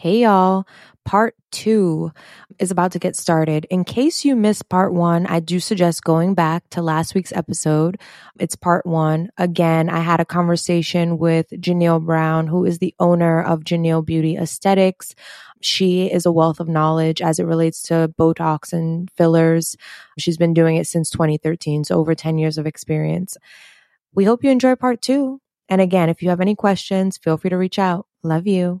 Hey, y'all. Part two is about to get started. In case you missed part one, I do suggest going back to last week's episode. It's part one. Again, I had a conversation with Ginelle Brown, who is the owner of Ginelle Beauty Aesthetics. She is a wealth of knowledge as it relates to Botox and fillers. She's been doing it since 2013, so over 10 years of experience. We hope you enjoy part two. And again, if you have any questions, feel free to reach out. Love you.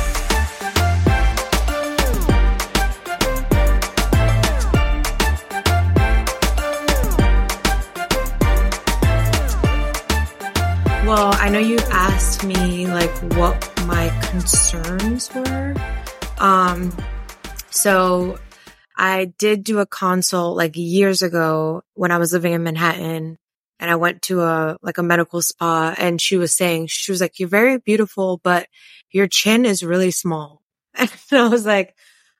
Well, I know you asked me like what my concerns were. Um, so I did do a consult like years ago when I was living in Manhattan and I went to a, like a medical spa and she was saying, she was like, you're very beautiful, but your chin is really small. And I was like,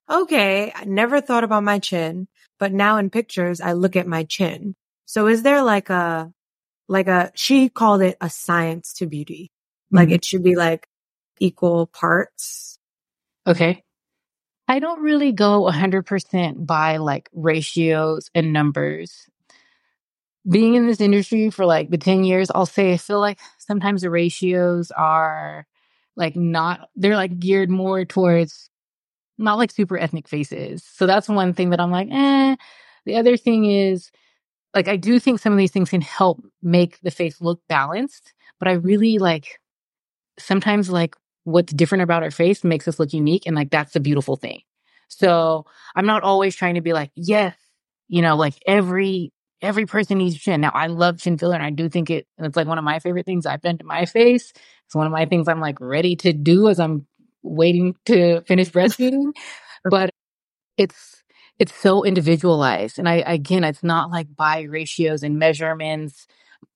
okay, I never thought about my chin, but now in pictures, I look at my chin. So is there like a, like a, she called it a science to beauty. Like Mhm. it should be like equal parts. Okay. I don't really go 100% by like ratios and numbers. Being in this industry for like the 10 years, I'll say I feel like sometimes the ratios are like not, they're like geared more towards not like super ethnic faces. So that's one thing that I'm like, eh. The other thing is, like, I do think some of these things can help make the face look balanced, but I really like sometimes like what's different about our face makes us look unique and like that's the beautiful thing. So I'm not always trying to be like, yes, you know, like every every person needs chin. Now I love chin filler and I do think it it's like one of my favorite things I've done to my face. It's one of my things I'm like ready to do as I'm waiting to finish breastfeeding. but it's it's so individualized. And I again it's not like by ratios and measurements.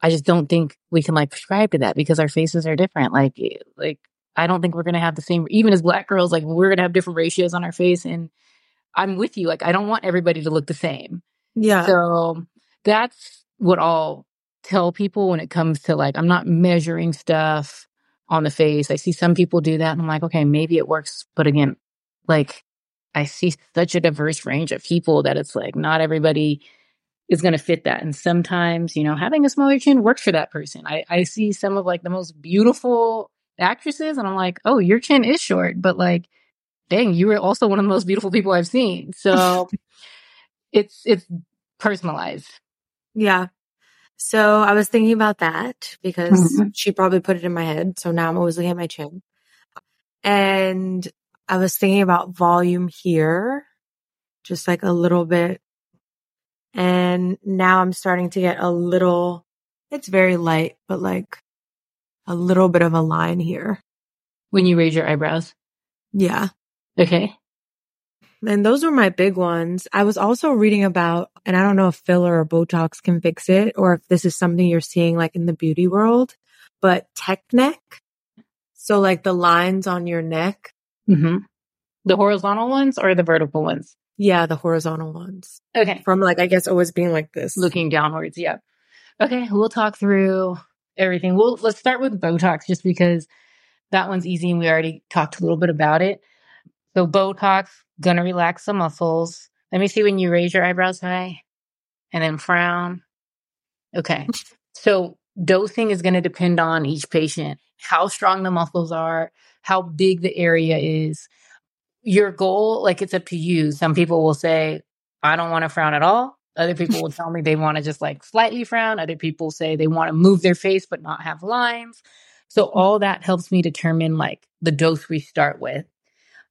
I just don't think we can like prescribe to that because our faces are different. Like eh, like I don't think we're gonna have the same even as black girls, like we're gonna have different ratios on our face and I'm with you. Like I don't want everybody to look the same. Yeah. So that's what I'll tell people when it comes to like, I'm not measuring stuff on the face. I see some people do that and I'm like, okay, maybe it works. But again, like I see such a diverse range of people that it's like not everybody is going to fit that. And sometimes, you know, having a smaller chin works for that person. I, I see some of like the most beautiful actresses and I'm like, oh, your chin is short, but like, dang, you were also one of the most beautiful people I've seen. So it's, it's personalized. Yeah. So I was thinking about that because Mhm. she probably put it in my head. So now I'm always looking at my chin. And I was thinking about volume here, just like a little bit. And now I'm starting to get a little, it's very light, but like a little bit of a line here. When you raise your eyebrows. Yeah. Okay. And those were my big ones. I was also reading about, and I don't know if filler or Botox can fix it or if this is something you're seeing like in the beauty world, but tech neck. So like the lines on your neck. Hmm The horizontal ones or the vertical ones? Yeah, the horizontal ones Okay. from like, I guess always being like this. Looking downwards. Yeah. Okay. We'll talk through everything. We'll, let's start with Botox just because that one's easy and we already talked a little bit about it. So Botox, gonna relax the muscles. Let me see when you raise your eyebrows high and then frown. Okay. So dosing is going to depend on each patient, how strong the muscles are, how big the area is. Your goal, like it's up to you. Some people will say, I don't want to frown at all. Other people will tell me they want to just like slightly frown. Other people say they want to move their face but not have lines. So mm. all that helps me determine like the dose we start with.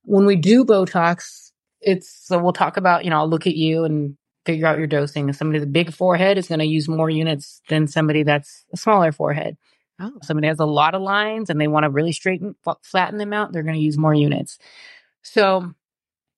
When we do Botox, it's so we'll talk about, you know, I'll look at you and figure out your dosing. If Somebody with a big forehead is going to use more units than somebody that's a smaller forehead. Oh. Somebody has a lot of lines and they want to really straighten, flatten them out, they're going to use more units. So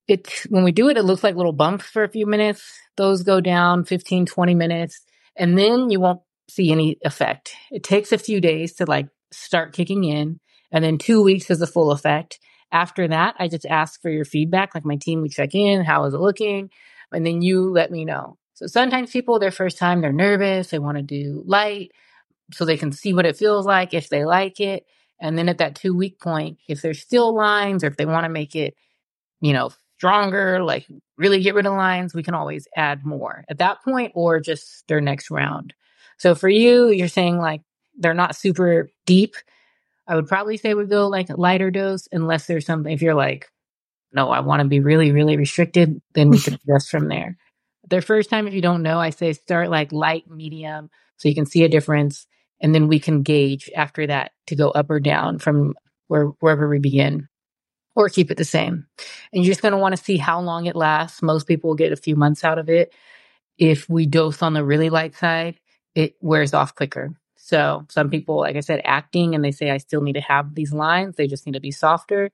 it, when we do it, it looks like little bumps for a few minutes. Those go down 15, 20 minutes. And then you won't see any effect. It takes a few days to like start kicking in, and then two weeks is the full effect. After that, I just ask for your feedback. Like my team, we check in, how is it looking? And then you let me know. So sometimes people, their first time, they're nervous, they want to do light so they can see what it feels like if they like it. And then at that two week point, if there's still lines or if they want to make it, you know, stronger, like really get rid of lines, we can always add more at that point or just their next round. So for you, you're saying like they're not super deep. I would probably say we go like lighter dose unless there's something, if you're like, no, I want to be really, really restricted, then we can adjust from there. Their first time, if you don't know, I say start like light, medium, so you can see a difference. And then we can gauge after that to go up or down from where, wherever we begin or keep it the same. And you're just going to want to see how long it lasts. Most people will get a few months out of it. If we dose on the really light side, it wears off quicker. So some people, like I said, acting and they say, I still need to have these lines. They just need to be softer.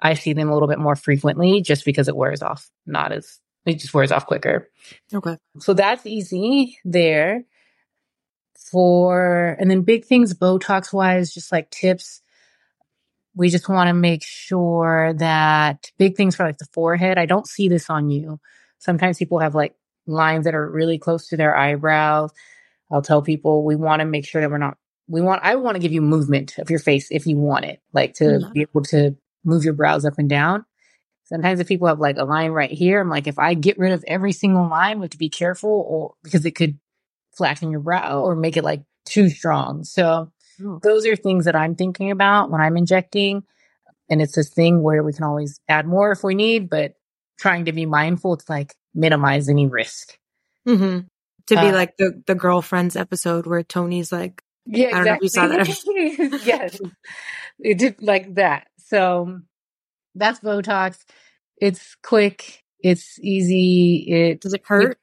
I see them a little bit more frequently just because it wears off, not as, it just wears off quicker. Okay. So that's easy there for, and then big things Botox wise, just like tips. We just want to make sure that big things for like the forehead. I don't see this on you. Sometimes people have like lines that are really close to their eyebrows. I'll tell people we want to make sure that we're not, we want, I want to give you movement of your face if you want it, like to mm-hmm. be able to move your brows up and down. Sometimes if people have like a line right here, I'm like, if I get rid of every single line, we have to be careful or because it could flatten your brow or make it like too strong. So oh. those are things that I'm thinking about when I'm injecting. And it's this thing where we can always add more if we need, but trying to be mindful to like minimize any risk. Mm-hmm. To be uh, like the, the girlfriends episode where Tony's like, yeah, exactly. I don't know if you saw that. yes. It did like that. So that's Botox. It's quick. It's easy. It does it hurt?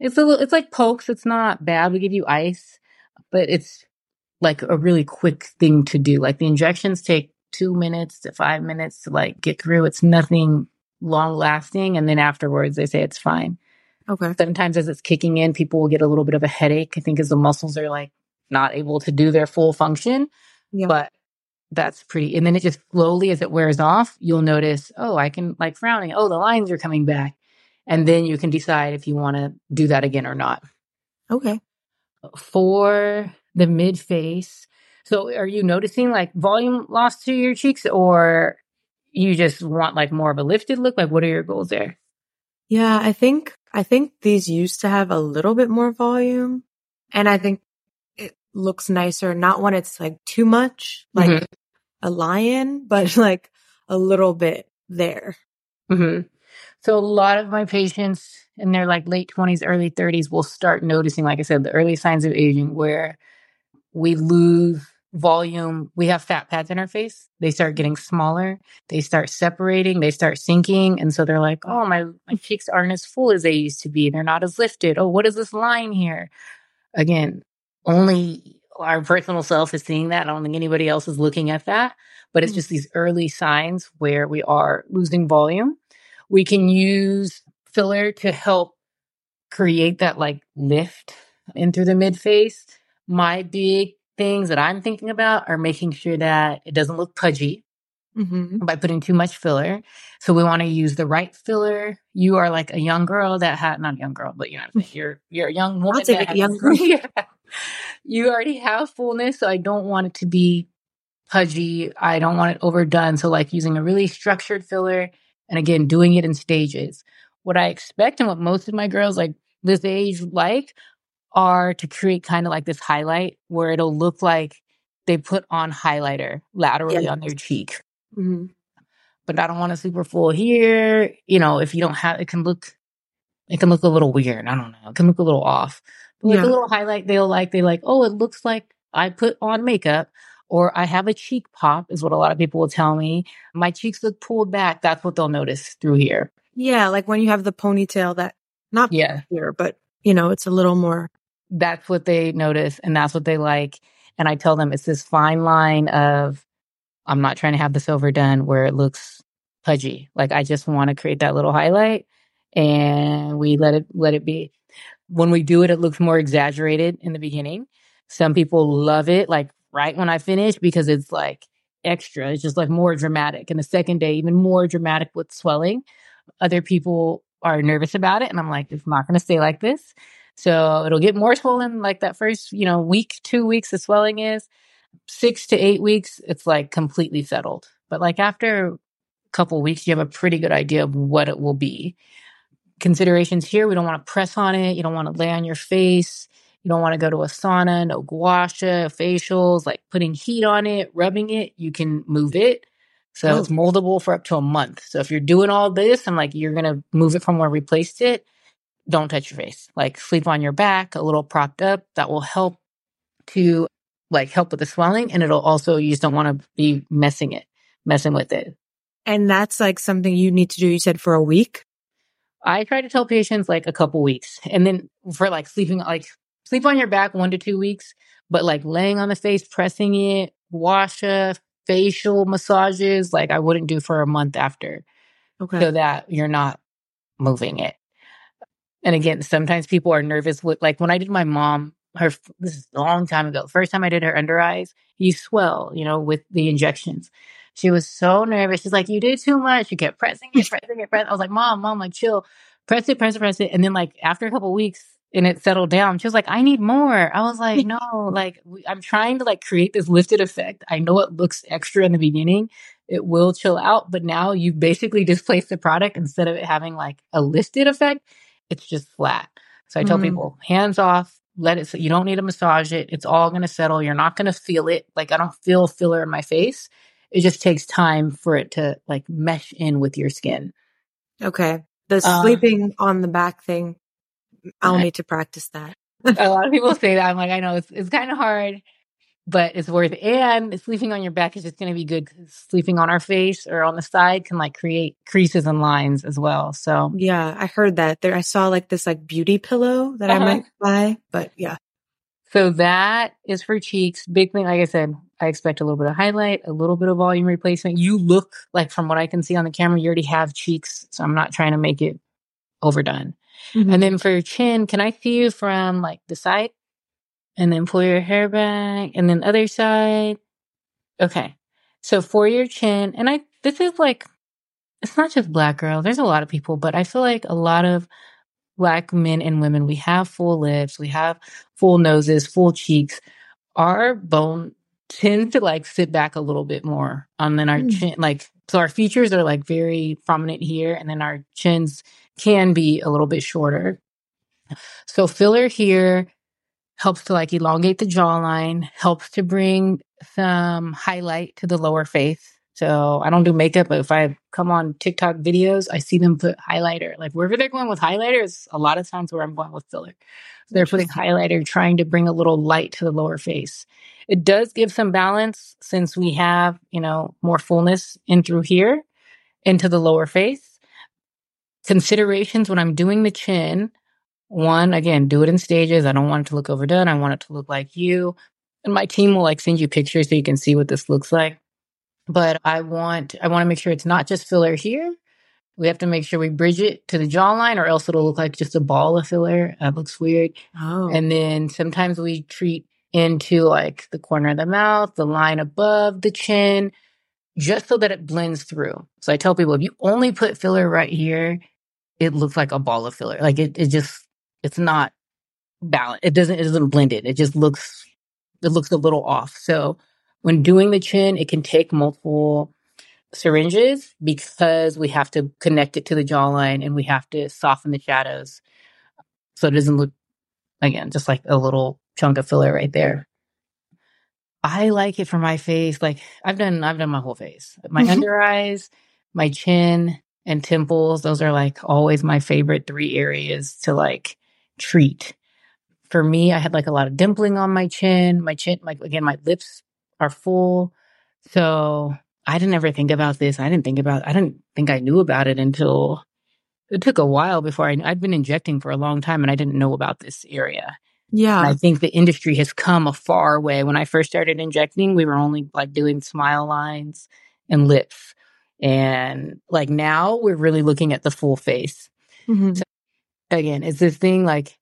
It, it's a little, it's like pokes. It's not bad. We give you ice, but it's like a really quick thing to do. Like the injections take two minutes to five minutes to like get through. It's nothing long lasting. And then afterwards they say it's fine. Okay. Sometimes as it's kicking in, people will get a little bit of a headache. I think as the muscles are like not able to do their full function. Yeah. But that's pretty. And then it just slowly, as it wears off, you'll notice, oh, I can like frowning. Oh, the lines are coming back. And then you can decide if you want to do that again or not. Okay. For the mid face. So are you noticing like volume loss to your cheeks or you just want like more of a lifted look? Like what are your goals there? Yeah, I think, I think these used to have a little bit more volume and I think it looks nicer, not when it's like too much, like mm-hmm. a lion, but like a little bit there. Mm-hmm. So a lot of my patients in their like late 20s, early 30s will start noticing, like I said, the early signs of aging where we lose volume. We have fat pads in our face. They start getting smaller. They start separating. They start sinking. And so they're like, oh, my, my cheeks aren't as full as they used to be. They're not as lifted. Oh, what is this line here? Again, only our personal self is seeing that. I don't think anybody else is looking at that. But it's mm. just these early signs where we are losing volume. We can use filler to help create that like lift in through the mid face. My big things that I'm thinking about are making sure that it doesn't look pudgy mm-hmm. by putting too much filler. So we want to use the right filler. You are like a young girl that had not a young girl, but you know what I'm saying. You're you're a young woman. I'll take a young girl. yeah. You already have fullness, so I don't want it to be pudgy. I don't want it overdone. So like using a really structured filler and again, doing it in stages. What I expect and what most of my girls like this age like are to create kind of like this highlight where it'll look like they put on highlighter laterally yeah. on their cheek. Mm-hmm. But I don't want a super full here. You know, if you don't have, it can look, it can look a little weird. I don't know. It can look a little off. But like yeah. a little highlight, they'll like, they like, oh, it looks like I put on makeup or I have a cheek pop is what a lot of people will tell me. My cheeks look pulled back. That's what they'll notice through here. Yeah. Like when you have the ponytail that not yeah. here, but you know, it's a little more. That's what they notice and that's what they like. And I tell them it's this fine line of, I'm not trying to have this overdone where it looks pudgy. Like I just want to create that little highlight and we let it, let it be. When we do it, it looks more exaggerated in the beginning Some people love it like right when I finish because it's like extra. It's just like more dramatic. And the second day, even more dramatic with swelling. Other people are nervous about it. And I'm like, it's not going to stay like this. So it'll get more swollen like that first, you know, week, two weeks the swelling is. Six to eight weeks, it's like completely settled. But like after a couple weeks, you have a pretty good idea of what it will be. Considerations here, we don't want to press on it. You don't want to lay on your face. You don't want to go to a sauna, no gua sha, facials, like putting heat on it, rubbing it. You can move it. So Oh. it's moldable for up to a month. So if you're doing all this and like you're going to move it from where we placed it, don't touch your face. Like sleep on your back, a little propped up. That will help to like help with the swelling. And it'll also, you just don't want to be messing it, messing with it. And that's like something you need to do, you said for a week? I try to tell patients like a couple weeks and then for like sleeping, like sleep on your back one to two weeks, but like laying on the face, pressing it, gua sha, facial massages, like I wouldn't do for a month after Okay. so that you're not moving it. And again, sometimes people are nervous with like when I did my mom, her this is a long time ago. First time I did her under eyes, you swell, you know, with the injections. She was so nervous. She's like, "You did too much." You kept pressing it, pressing it, pressing. I was like, "Mom, mom, like chill, press it, press it, press it." And then like after a couple weeks and it settled down, she was like, "I need more." I was like, "No, like I'm trying to like create this lifted effect. I know it looks extra in the beginning, it will chill out, but now you basically displaced the product instead of it having like a lifted effect, it's just flat. So I tell Mhm. people, hands off, let it, you don't need to massage it. It's all going to settle. You're not going to feel it. Like I don't feel filler in my face. It just takes time for it to like mesh in with your skin. Okay. The Uh, sleeping on the back thing, I'll need to practice that. a lot of people say that. I'm like, I know it's, it's kind of hard, but it's worth it. And sleeping on your back is just going to be good sleeping on our face or on the side can like create creases and lines as well. So Yeah, I heard that. There I saw like this like beauty pillow that I Uh-huh. might buy, but yeah. So that is for cheeks. Big thing, like I said, I expect a little bit of highlight, a little bit of volume replacement. You look like from what I can see on the camera, you already have cheeks. So I'm not trying to make it overdone. Mm-hmm. And then for your chin, can I see you from like the side? And then pull your hair back and then other side. Okay. So for your chin, and I, this is like, it's not just black girls. There's a lot of people, but I feel like a lot of black men and women, we have full lips, we have full noses, full cheeks. Our bone tends to like sit back a little bit more and then our Mm. chin, like, so our features are like very prominent here and then our chins can be a little bit shorter. So filler here helps to like elongate the jawline, helps to bring some highlight to the lower face. So I don't do makeup, but if I come on TikTok videos, I see them put highlighter. Like wherever they're going with highlighters, a lot of times where I'm going with filler. So they're putting highlighter, trying to bring a little light to the lower face. It does give some balance since we have, you know, more fullness in through here into the lower face. Considerations when I'm doing the chin, one, again, do it in stages. I don't want it to look overdone. I want it to look like you. And my team will like send you pictures so you can see what this looks like. But I want I want to make sure it's not just filler here. We have to make sure we bridge it to the jawline or else it'll look like just a ball of filler. That looks weird. Oh. And then sometimes we treat into like the corner of the mouth, the line above the chin, just so that it blends through. So I tell people if you only put filler right here, it looks like a ball of filler. Like it, it just, it's not balanced. It doesn't, it doesn't blend it. It just looks, it looks a little off. So when doing the chin, it can take multiple syringes because we have to connect it to the jawline and we have to soften the shadows. So it doesn't look, again, just like a little chunk of filler right there. I like it for my face. Like I've done, I've done my whole face, my under eyes, my chin and temples. Those are like always my favorite three areas to like treat. For me, I had like a lot of dimpling on my chin. My chin, like again, my lips are full. So I didn't ever think about this. I didn't think about, I didn't think I knew about it until it took a while before I, I'd been injecting for a long time and I didn't know about this area. And yeah. I think the industry has come a far way. When I first started injecting, we were only like doing smile lines and lips. And like now we're really looking at the full face. Mhm. Again, it's this thing like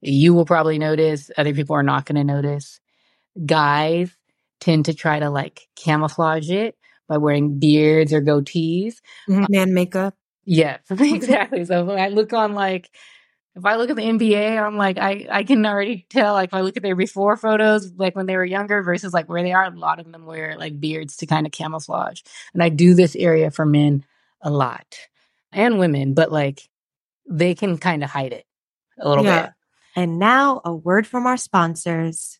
you will probably notice, other people are not going to notice. Guys tend to try to like camouflage it by wearing beards or goatees. Mm-hmm. Uh Man makeup. Yes, mm-hmm. exactly. So when I look on like, if I look at the NBA, I'm like, I, I can already tell, like, if I look at their before photos, like when they were younger versus like where they are, a lot of them wear like beards to kind of camouflage. And I do this area for men a lot and women, but like they can kind of hide it a little Yeah. bit. And now a word from our sponsors.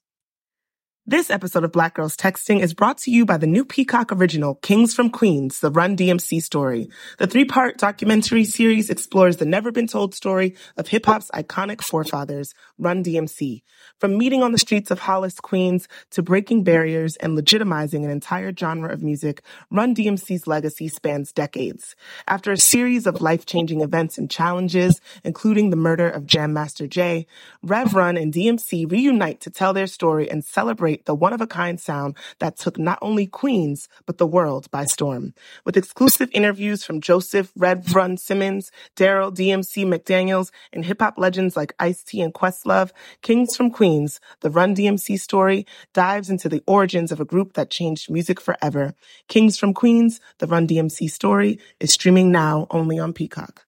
This episode of Black Girls Texting is brought to you by the new Peacock original, Kings from Queens, the Run DMC story. The three-part documentary series explores the never-been-told story of hip-hop's iconic forefathers, Run DMC. From meeting on the streets of Hollis, Queens, to breaking barriers and legitimizing an entire genre of music, Run DMC's legacy spans decades. After a series of life-changing events and challenges, including the murder of Jam Master Jay, Rev Run and DMC reunite to tell their story and celebrate the one-of-a-kind sound that took not only Queens, but the world by storm. With exclusive interviews from Joseph Rev Run Simmons, Darryl DMC McDaniels, and hip-hop legends like Ice-T and Questlove, Kings from Queens, the Run DMC story, dives into the origins of a group that changed music forever. Kings from Queens, the Run DMC story, is streaming now only on Peacock.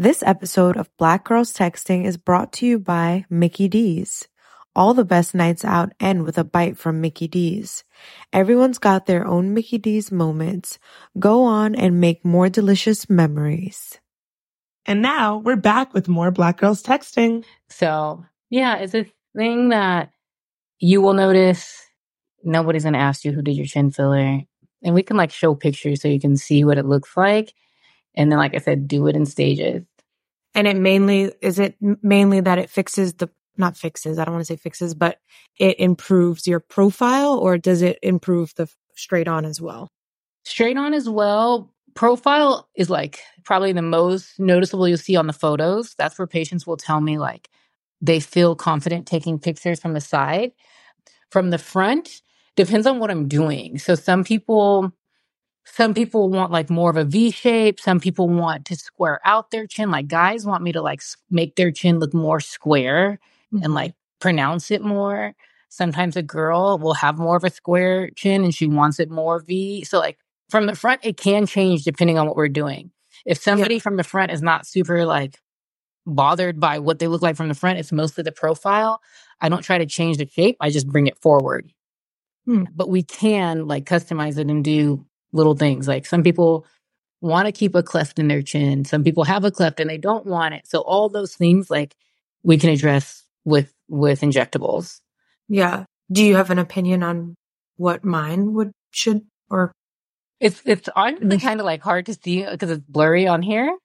This episode of Black Girls Texting is brought to you by Mickey D's. All the best nights out end with a bite from Mickey D's. Everyone's got their own Mickey D's moments. Go on and make more delicious memories. And now we're back with more Black Girls Texting. So yeah, it's a thing that you will notice. Nobody's going to ask you who did your chin filler. And we can like show pictures so you can see what it looks like. And then, like I said, do it in stages. And it mainly, is it mainly that it fixes the, not fixes, I don't want to say fixes, but it improves your profile or does it improve the straight on as well? Straight on as well. Profile is like probably the most noticeable you'll see on the photos. That's where patients will tell me like they feel confident taking pictures from the side. From the front, depends on what I'm doing. So some people some people want like more of a V shape. Some people want to square out their chin. Like guys want me to like make their chin look more square and like pronounce it more. Sometimes a girl will have more of a square chin and she wants it more V. So like from the front, it can change depending on what we're doing. If somebody from the front is not super like bothered by what they look like from the front, it's mostly the profile. I don't try to change the shape. I just bring it forward. Hmm. But we can like customize it and do little things. Like some people want to keep a cleft in their chin. Some people have a cleft and they don't want it. So all those things like we can address with with injectables. Yeah. Do you have an opinion on what mine would, should, or? It's it's honestly mm-hmm. kind of like hard to see because it's blurry on here.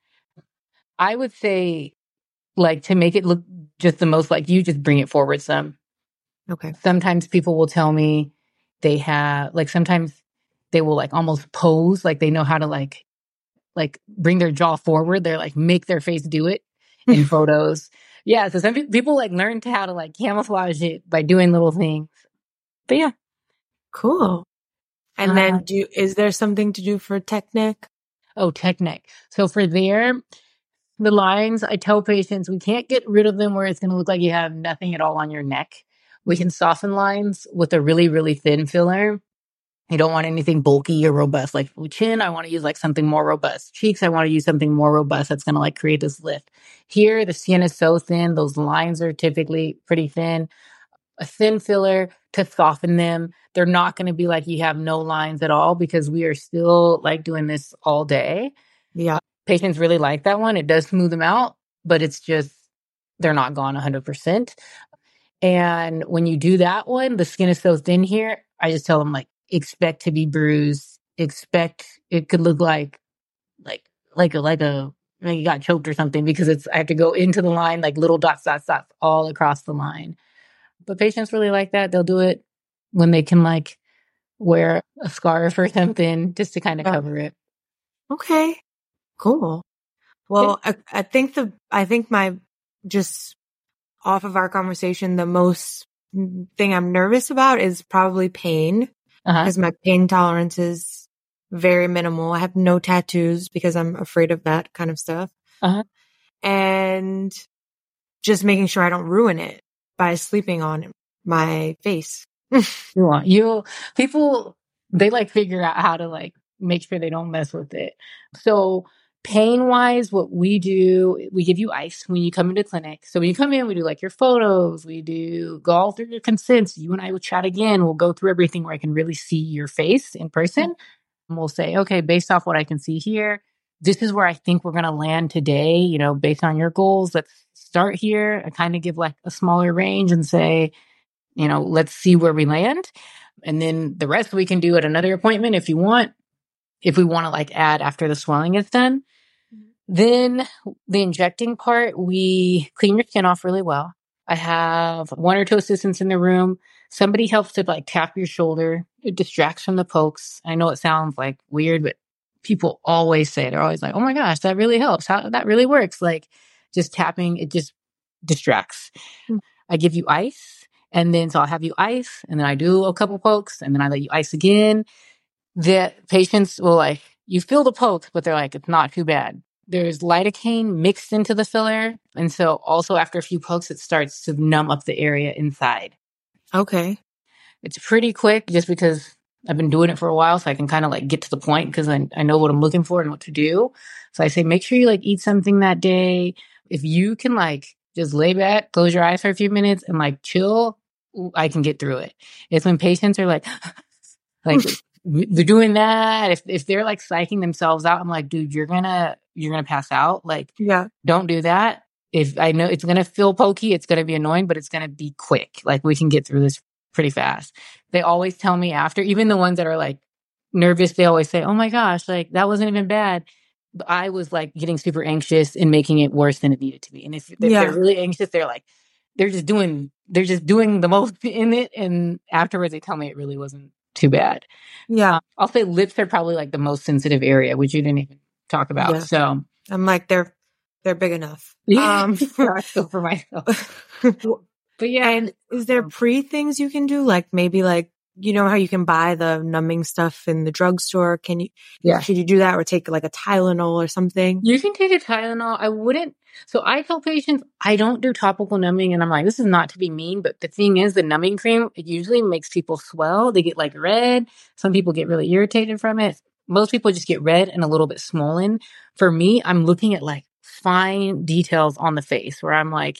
I would say like to make it look just the most like you just bring it forward some. Okay. Sometimes people will tell me they have like sometimes they will like almost pose like they know how to like like bring their jaw forward. They're like make their face do it in photos. Yeah, so some people like learn to how to like camouflage it by doing little things. But yeah, Cool. And Uh, then do, is there something to do for tech neck? Oh, tech neck. So for there, the lines, I tell patients we can't get rid of them where it's going to look like you have nothing at all on your neck. We can soften lines with a really, really thin filler. I don't want anything bulky or robust. Like chin, I want to use like something more robust. Cheeks, I want to use something more robust that's going to like create this lift. Here, the skin is so thin. Those lines are typically pretty thin. A thin filler to soften them. They're not going to be like you have no lines at all because we are still like doing this all day Yeah. patients really like that one. It does smooth them out, but it's just they're not gone 100%. And when you do that one, the skin is so thin here. I just tell them like expect to be bruised. Expect it could look like like like a like a like you got choked or something because it's I have to go into the line like little dots dots dots all across the line. But patients really like that. They'll do it when they can like wear a scarf or something just to kind of cover it. Okay. Cool. Well, I, I think the, I think my, just off of our conversation, the most mm, thing I'm nervous about is probably pain Uh-huh. because my pain tolerance is very minimal. I have no tattoos because I'm afraid of that kind of stuff. Uh-huh. And just making sure I don't ruin it by sleeping on my face. you want you people they like figure out how to like make sure they don't mess with it. So pain wise, what we do, we give you ice when you come into clinic. So when you come in, we do like your photos, we do go all through your consents. You and I will chat again. We'll go through everything where I can really see your face in person. And we'll say, okay, based off what I can see here, this is where I think we're going to land today, you know, based on your goals. Let's start here and kind of give like a smaller range and say, you know, let's see where we land. And then the rest we can do at another appointment if you want, if we want to like add after the swelling is done. Then the injecting part, we clean your skin off really well. I have one or two assistants in the room. Somebody helps to like tap your shoulder. It distracts from the pokes. I know it sounds like weird, but people always say they're always like, "Oh my gosh, that really helps. How that really works." Like just tapping, it just distracts. Mm-hmm. I give you ice, and then so I'll have you ice, and then I do a couple pokes, and then I let you ice again. The patients will like you feel the poke, but they're like, it's not too bad. There's lidocaine mixed into the filler. And so also after a few pokes, it starts to numb up the area inside. Okay. It's pretty quick just because I've been doing it for a while. So I can kind of like get to the point because I, I know what I'm looking for and what to do. So I say, make sure you like eat something that day. If you can like just lay back, close your eyes for a few minutes and like chill, I can get through it. It's when patients are like, like they're doing that. If if they're like psyching themselves out, I'm like, dude, you're gonna you're gonna pass out. Like, yeah, don't do that. If I know it's gonna feel pokey, it's gonna be annoying, but it's gonna be quick. Like we can get through this pretty fast. They always tell me after, even the ones that are like nervous, they always say, "Oh my gosh, like that wasn't even bad." But I was like getting super anxious and making it worse than it needed to be. And if, if yeah. they're really anxious, they're like, they're just doing, they're just doing the most in it. And afterwards, they tell me it really wasn't too bad. Yeah. I'll say lips are probably like the most sensitive area, which you didn't even talk about. Yeah. So I'm like, they're, they're big enough. Yeah. Um, for, for myself. but yeah. And is there pre things you can do? Like maybe like you know how you can buy the numbing stuff in the drugstore? Can you, yeah. Should you do that or take like a Tylenol or something? You can take a Tylenol. I wouldn't. So I tell patients I don't do topical numbing and I'm like, this is not to be mean, but the thing is the numbing cream, it usually makes people swell. They get like red. Some people get really irritated from it. Most people just get red and a little bit swollen. For me, I'm looking at like fine details on the face where I'm like,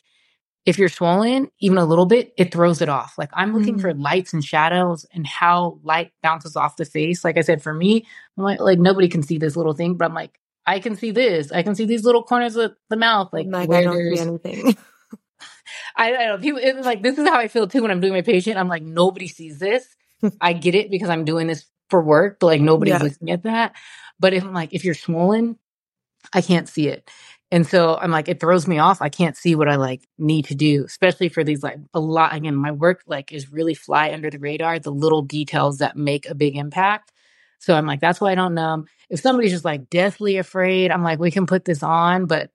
if you're swollen even a little bit, it throws it off. Like I'm looking mm. for lights and shadows and how light bounces off the face. Like I said, for me, like, like nobody can see this little thing, but I'm like, I can see this. I can see these little corners of the mouth. Like, like I don't see anything. I, I don't know. People, it's like, this is how I feel too when I'm doing my patient. I'm like, nobody sees this. I get it because I'm doing this for work, but like nobody's yeah. looking at that. But if I'm like, if you're swollen, I can't see it. And so I'm like, it throws me off. I can't see what I like need to do, especially for these like a lot. Again, my work like is really fly under the radar, the little details that make a big impact. So I'm like, that's why I don't numb. If somebody's just like deathly afraid, I'm like, we can put this on, but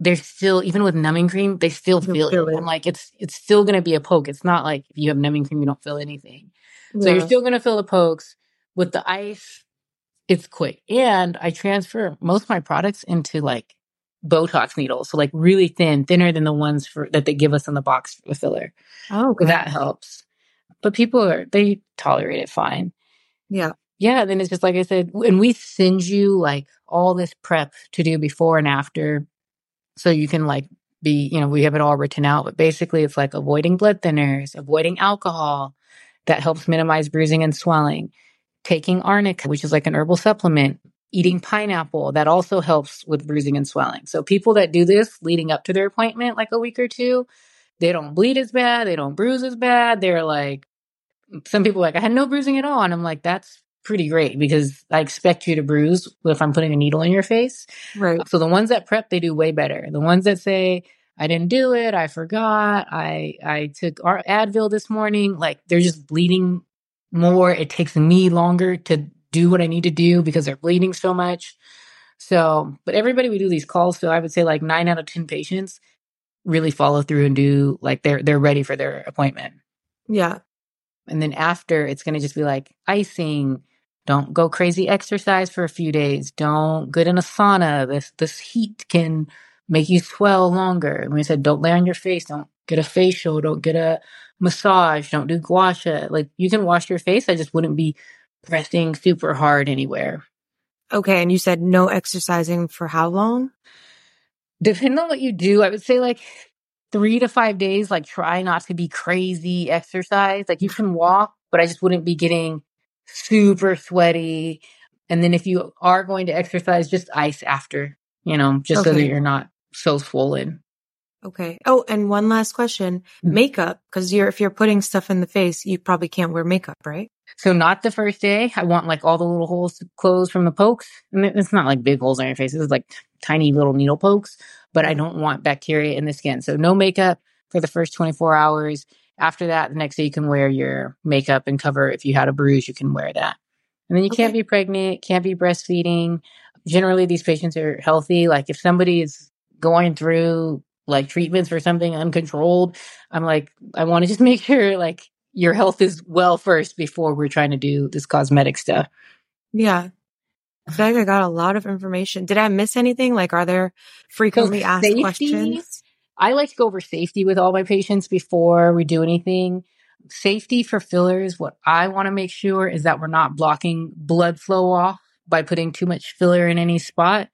they're still, even with numbing cream, they still feel, feel it. it. I'm like, it's it's still gonna be a poke. It's not like if you have numbing cream, you don't feel anything. Yeah. So you're still gonna feel the pokes. With the ice, it's quick. And I transfer most of my products into like Botox needles. So like really thin, thinner than the ones for that they give us in the box for the filler. Oh, okay. that helps. But people are they tolerate it fine. Yeah. Yeah. Then it's just like I said, and we send you like all this prep to do before and after. So you can like be, you know, we have it all written out, but basically it's like avoiding blood thinners, avoiding alcohol that helps minimize bruising and swelling, taking arnica, which is like an herbal supplement, eating pineapple that also helps with bruising and swelling. So people that do this leading up to their appointment, like a week or two, they don't bleed as bad, they don't bruise as bad. They're like, some people like, I had no bruising at all. And I'm like, that's pretty great because I expect you to bruise if I'm putting a needle in your face. Right. So the ones that prep, they do way better. The ones that say, I didn't do it, I forgot, I I took our Advil this morning, like they're just bleeding more. It takes me longer to do what I need to do because they're bleeding so much. So, but everybody we do these calls so I would say like nine out of 10 patients really follow through and do like they're, they're ready for their appointment. Yeah. And then after it's going to just be like icing. Don't go crazy exercise for a few days. Don't get in a sauna. This, this heat can make you swell longer. And we said, don't lay on your face. Don't get a facial. Don't get a massage. Don't do gua sha. Like you can wash your face. I just wouldn't be pressing super hard anywhere. Okay. And you said no exercising for how long? Depending on what you do, I would say like three to five days. Like try not to be crazy exercise. Like you can walk, but I just wouldn't be getting super sweaty. And then if you are going to exercise, just ice after, you know, just okay. so that you're not so swollen. Okay. Oh, and one last question. Mm-hmm. Makeup, because you're if you're putting stuff in the face, you probably can't wear makeup, right? So not the first day. I want like all the little holes closed from the pokes. And it's not like big holes on your face. It's like tiny little needle pokes, but I don't want bacteria in the skin. So no makeup for the first 24 hours. After that, the next day you can wear your makeup and cover. If you had a bruise, you can wear that. And then you okay. can't be pregnant, can't be breastfeeding. Generally, these patients are healthy. Like if somebody is going through like treatments for something uncontrolled, I'm like, I want to just make sure like your health is well first before we're trying to do this cosmetic stuff. Yeah. I feel like I got a lot of information. Did I miss anything? Like, are there frequently so asked safety, questions? I like to go over safety with all my patients before we do anything. Safety for fillers, what I want to make sure is that we're not blocking blood flow off by putting too much filler in any spot.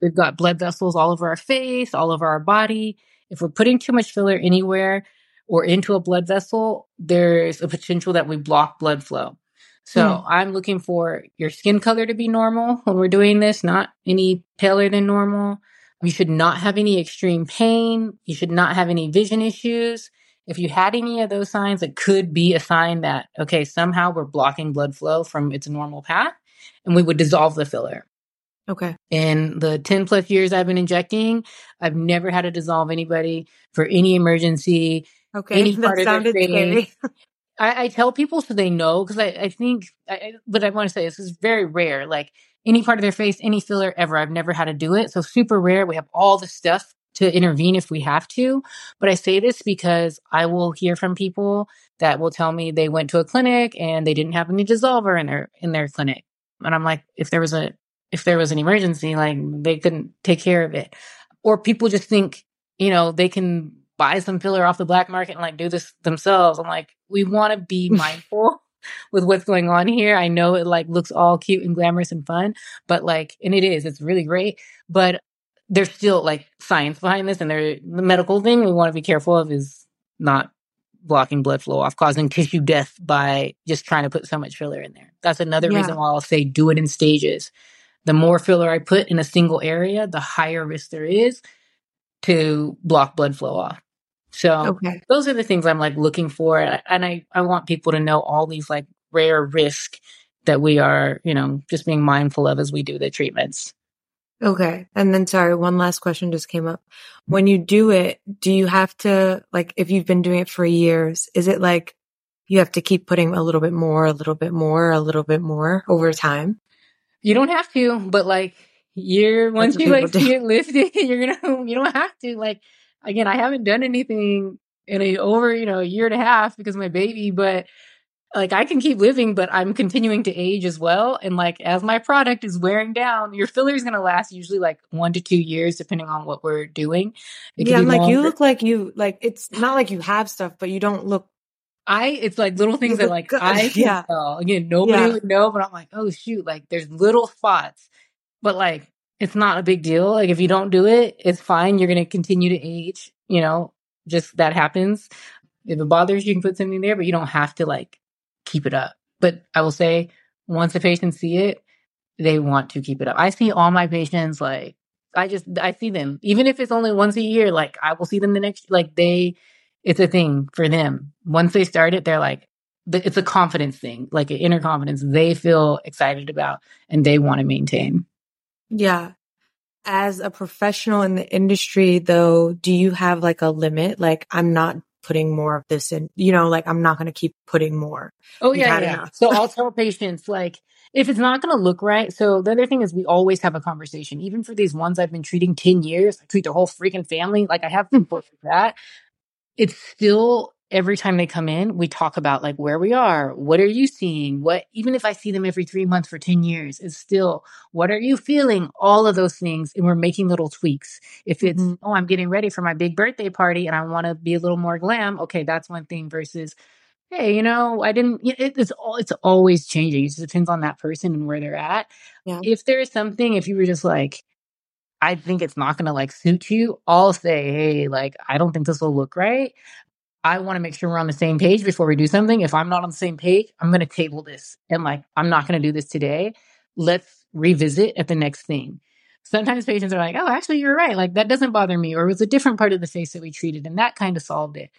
We've got blood vessels all over our face, all over our body. If we're putting too much filler anywhere or into a blood vessel, there's a potential that we block blood flow. So mm. I'm looking for your skin color to be normal when we're doing this, not any paler than normal. You should not have any extreme pain. You should not have any vision issues. If you had any of those signs, it could be a sign that, okay, somehow we're blocking blood flow from its normal path and we would dissolve the filler. Okay. In the 10 plus years I've been injecting, I've never had to dissolve anybody for any emergency. Okay. Any part that sounded scary. I, I, tell people so they know because I, I think, I, what I want to say is, is very rare. Like any part of their face, any filler ever. I've never had to do it. So super rare. We have all the stuff to intervene if we have to. But I say this because I will hear from people that will tell me they went to a clinic and they didn't have any dissolver in their in their clinic. And I'm like, if there was a if there was an emergency, like they couldn't take care of it. Or people just think, you know, they can buy some filler off the black market and like do this themselves. I'm like, we want to be mindful with what's going on here. I know it like looks all cute and glamorous and fun, but like, and it is, it's really great, but there's still like science behind this and there, the medical thing we want to be careful of is not blocking blood flow off, causing tissue death by just trying to put so much filler in there. That's another yeah. reason why I'll say do it in stages. The more filler I put in a single area, the higher risk there is to block blood flow off. So okay. those are the things I'm like looking for. And I, I want people to know all these like rare risk that we are, you know, just being mindful of as we do the treatments. Okay. And then sorry, one last question just came up. When you do it, do you have to like if you've been doing it for years, is it like you have to keep putting a little bit more, a little bit more, a little bit more over time? You don't have to, but like you're once you like see it lifted, you're gonna you don't have to. Like again, I haven't done anything in a over, you know, a year and a half because my baby, but like I can keep living, but I'm continuing to age as well. And like as my product is wearing down, your filler is gonna last usually like one to two years, depending on what we're doing. It yeah, I'm like you look like you like it's not like you have stuff, but you don't look I it's like little things that like I can yeah. tell. Again, nobody yeah. would know, but I'm like, oh shoot, like there's little spots, but like it's not a big deal. Like if you don't do it, it's fine. You're gonna continue to age. You know, just that happens. If it bothers you, you can put something there, but you don't have to like keep it up. But I will say, once the patients see it, they want to keep it up. I see all my patients like I just I see them even if it's only once a year. Like I will see them the next like they it's a thing for them. Once they start it, they're like, it's a confidence thing, like an inner confidence they feel excited about and they want to maintain. Yeah. As a professional in the industry, though, do you have like a limit? Like, I'm not putting more of this in, you know, like I'm not going to keep putting more. Oh, yeah. yeah. so I'll tell patients, like, if it's not going to look right. So the other thing is we always have a conversation. Even for these ones I've been treating 10 years, I treat their whole freaking family. Like I have support for that it's still every time they come in, we talk about like where we are. What are you seeing? What, even if I see them every three months for 10 years, it's still, what are you feeling? All of those things. And we're making little tweaks. If it's, mm-hmm. oh, I'm getting ready for my big birthday party and I want to be a little more glam. Okay. That's one thing versus, hey, you know, I didn't, it, it's all, it's always changing. It just depends on that person and where they're at. Yeah. If there is something, if you were just like, I think it's not going to like suit you, I'll say, hey, like, I don't think this will look right. I want to make sure we're on the same page before we do something. If I'm not on the same page, I'm going to table this and like, I'm not going to do this today. Let's revisit at the next thing. Sometimes patients are like, oh, actually, you're right. Like, that doesn't bother me. Or it was a different part of the face that we treated, and that kind of solved it.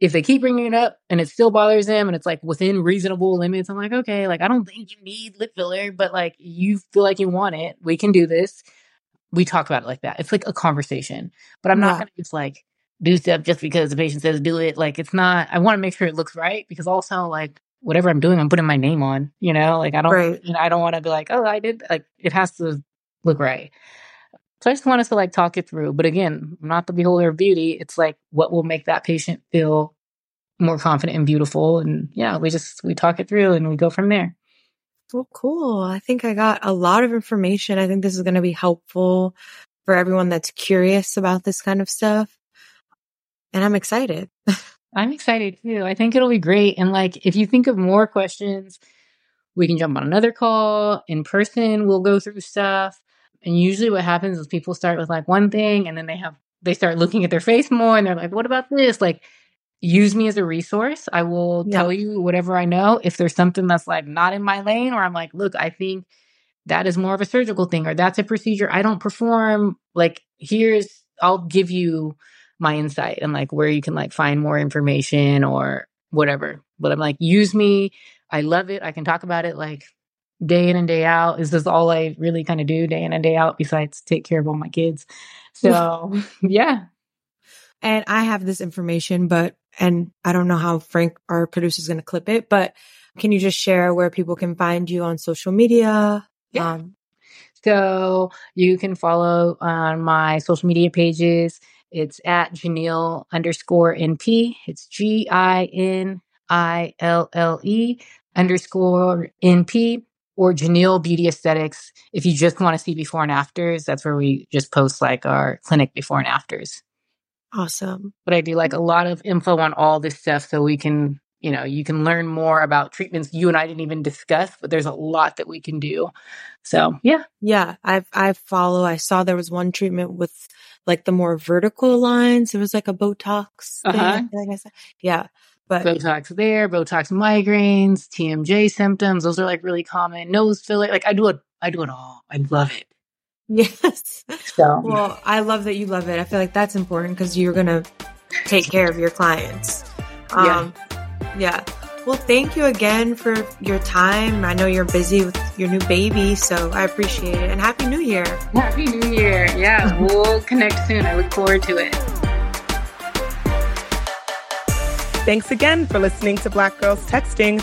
If they keep bringing it up and it still bothers them and it's like within reasonable limits, I'm like, okay, like, I don't think you need lip filler, but like, you feel like you want it. We can do this. We talk about it like that. It's like a conversation, but I'm not going to just like, do stuff just because the patient says do it. Like it's not, I want to make sure it looks right because also like whatever I'm doing, I'm putting my name on, you know, like I don't, right. you know, I don't want to be like, oh, I did, like it has to look right. So I just want us to like talk it through. But again, I'm not the beholder of beauty. It's like what will make that patient feel more confident and beautiful. And yeah, we just, we talk it through and we go from there. Well, cool. I think I got a lot of information. I think this is going to be helpful for everyone that's curious about this kind of stuff and I'm excited. I'm excited too. I think it'll be great. And like, if you think of more questions, we can jump on another call in person. We'll go through stuff. And usually what happens is people start with like one thing and then they have, they start looking at their face more and they're like, what about this? Like, use me as a resource. I will yeah. tell you whatever I know. If there's something that's like not in my lane or I'm like, look, I think that is more of a surgical thing or that's a procedure I don't perform. Like, here's, I'll give you my insight and like where you can like find more information or whatever. But I'm like, use me. I love it. I can talk about it like day in and day out. Is this all I really kind of do day in and day out besides take care of all my kids? So yeah. And I have this information, but, and I don't know how Frank, our producer, is going to clip it, but can you just share where people can find you on social media? Yeah. Um, so you can follow on my social media pages. It's at Ginille underscore NP. It's G I N I L L E underscore NP or Ginelle Beauty Aesthetics. If you just want to see before and afters, that's where we just post like our clinic before and afters. Awesome. But I do like a lot of info on all this stuff so we can, you know, you can learn more about treatments you and I didn't even discuss, but there's a lot that we can do. So yeah. Yeah. I've, I follow, I saw there was one treatment with like the more vertical lines. It was like a Botox. Uh-huh. Like I said. Yeah. But Botox there, Botox migraines, TMJ symptoms. Those are like really common. Nose filler. Like I do it. I do it all. I love it. Yes. So. Well, I love that you love it. I feel like that's important because you're going to take care of your clients. Um, yeah. Yeah. Well, thank you again for your time. I know you're busy with your new baby, so I appreciate it. And Happy New Year. Happy New Year. Yeah, we'll connect soon. I look forward to it. Thanks again for listening to Black Girls Texting.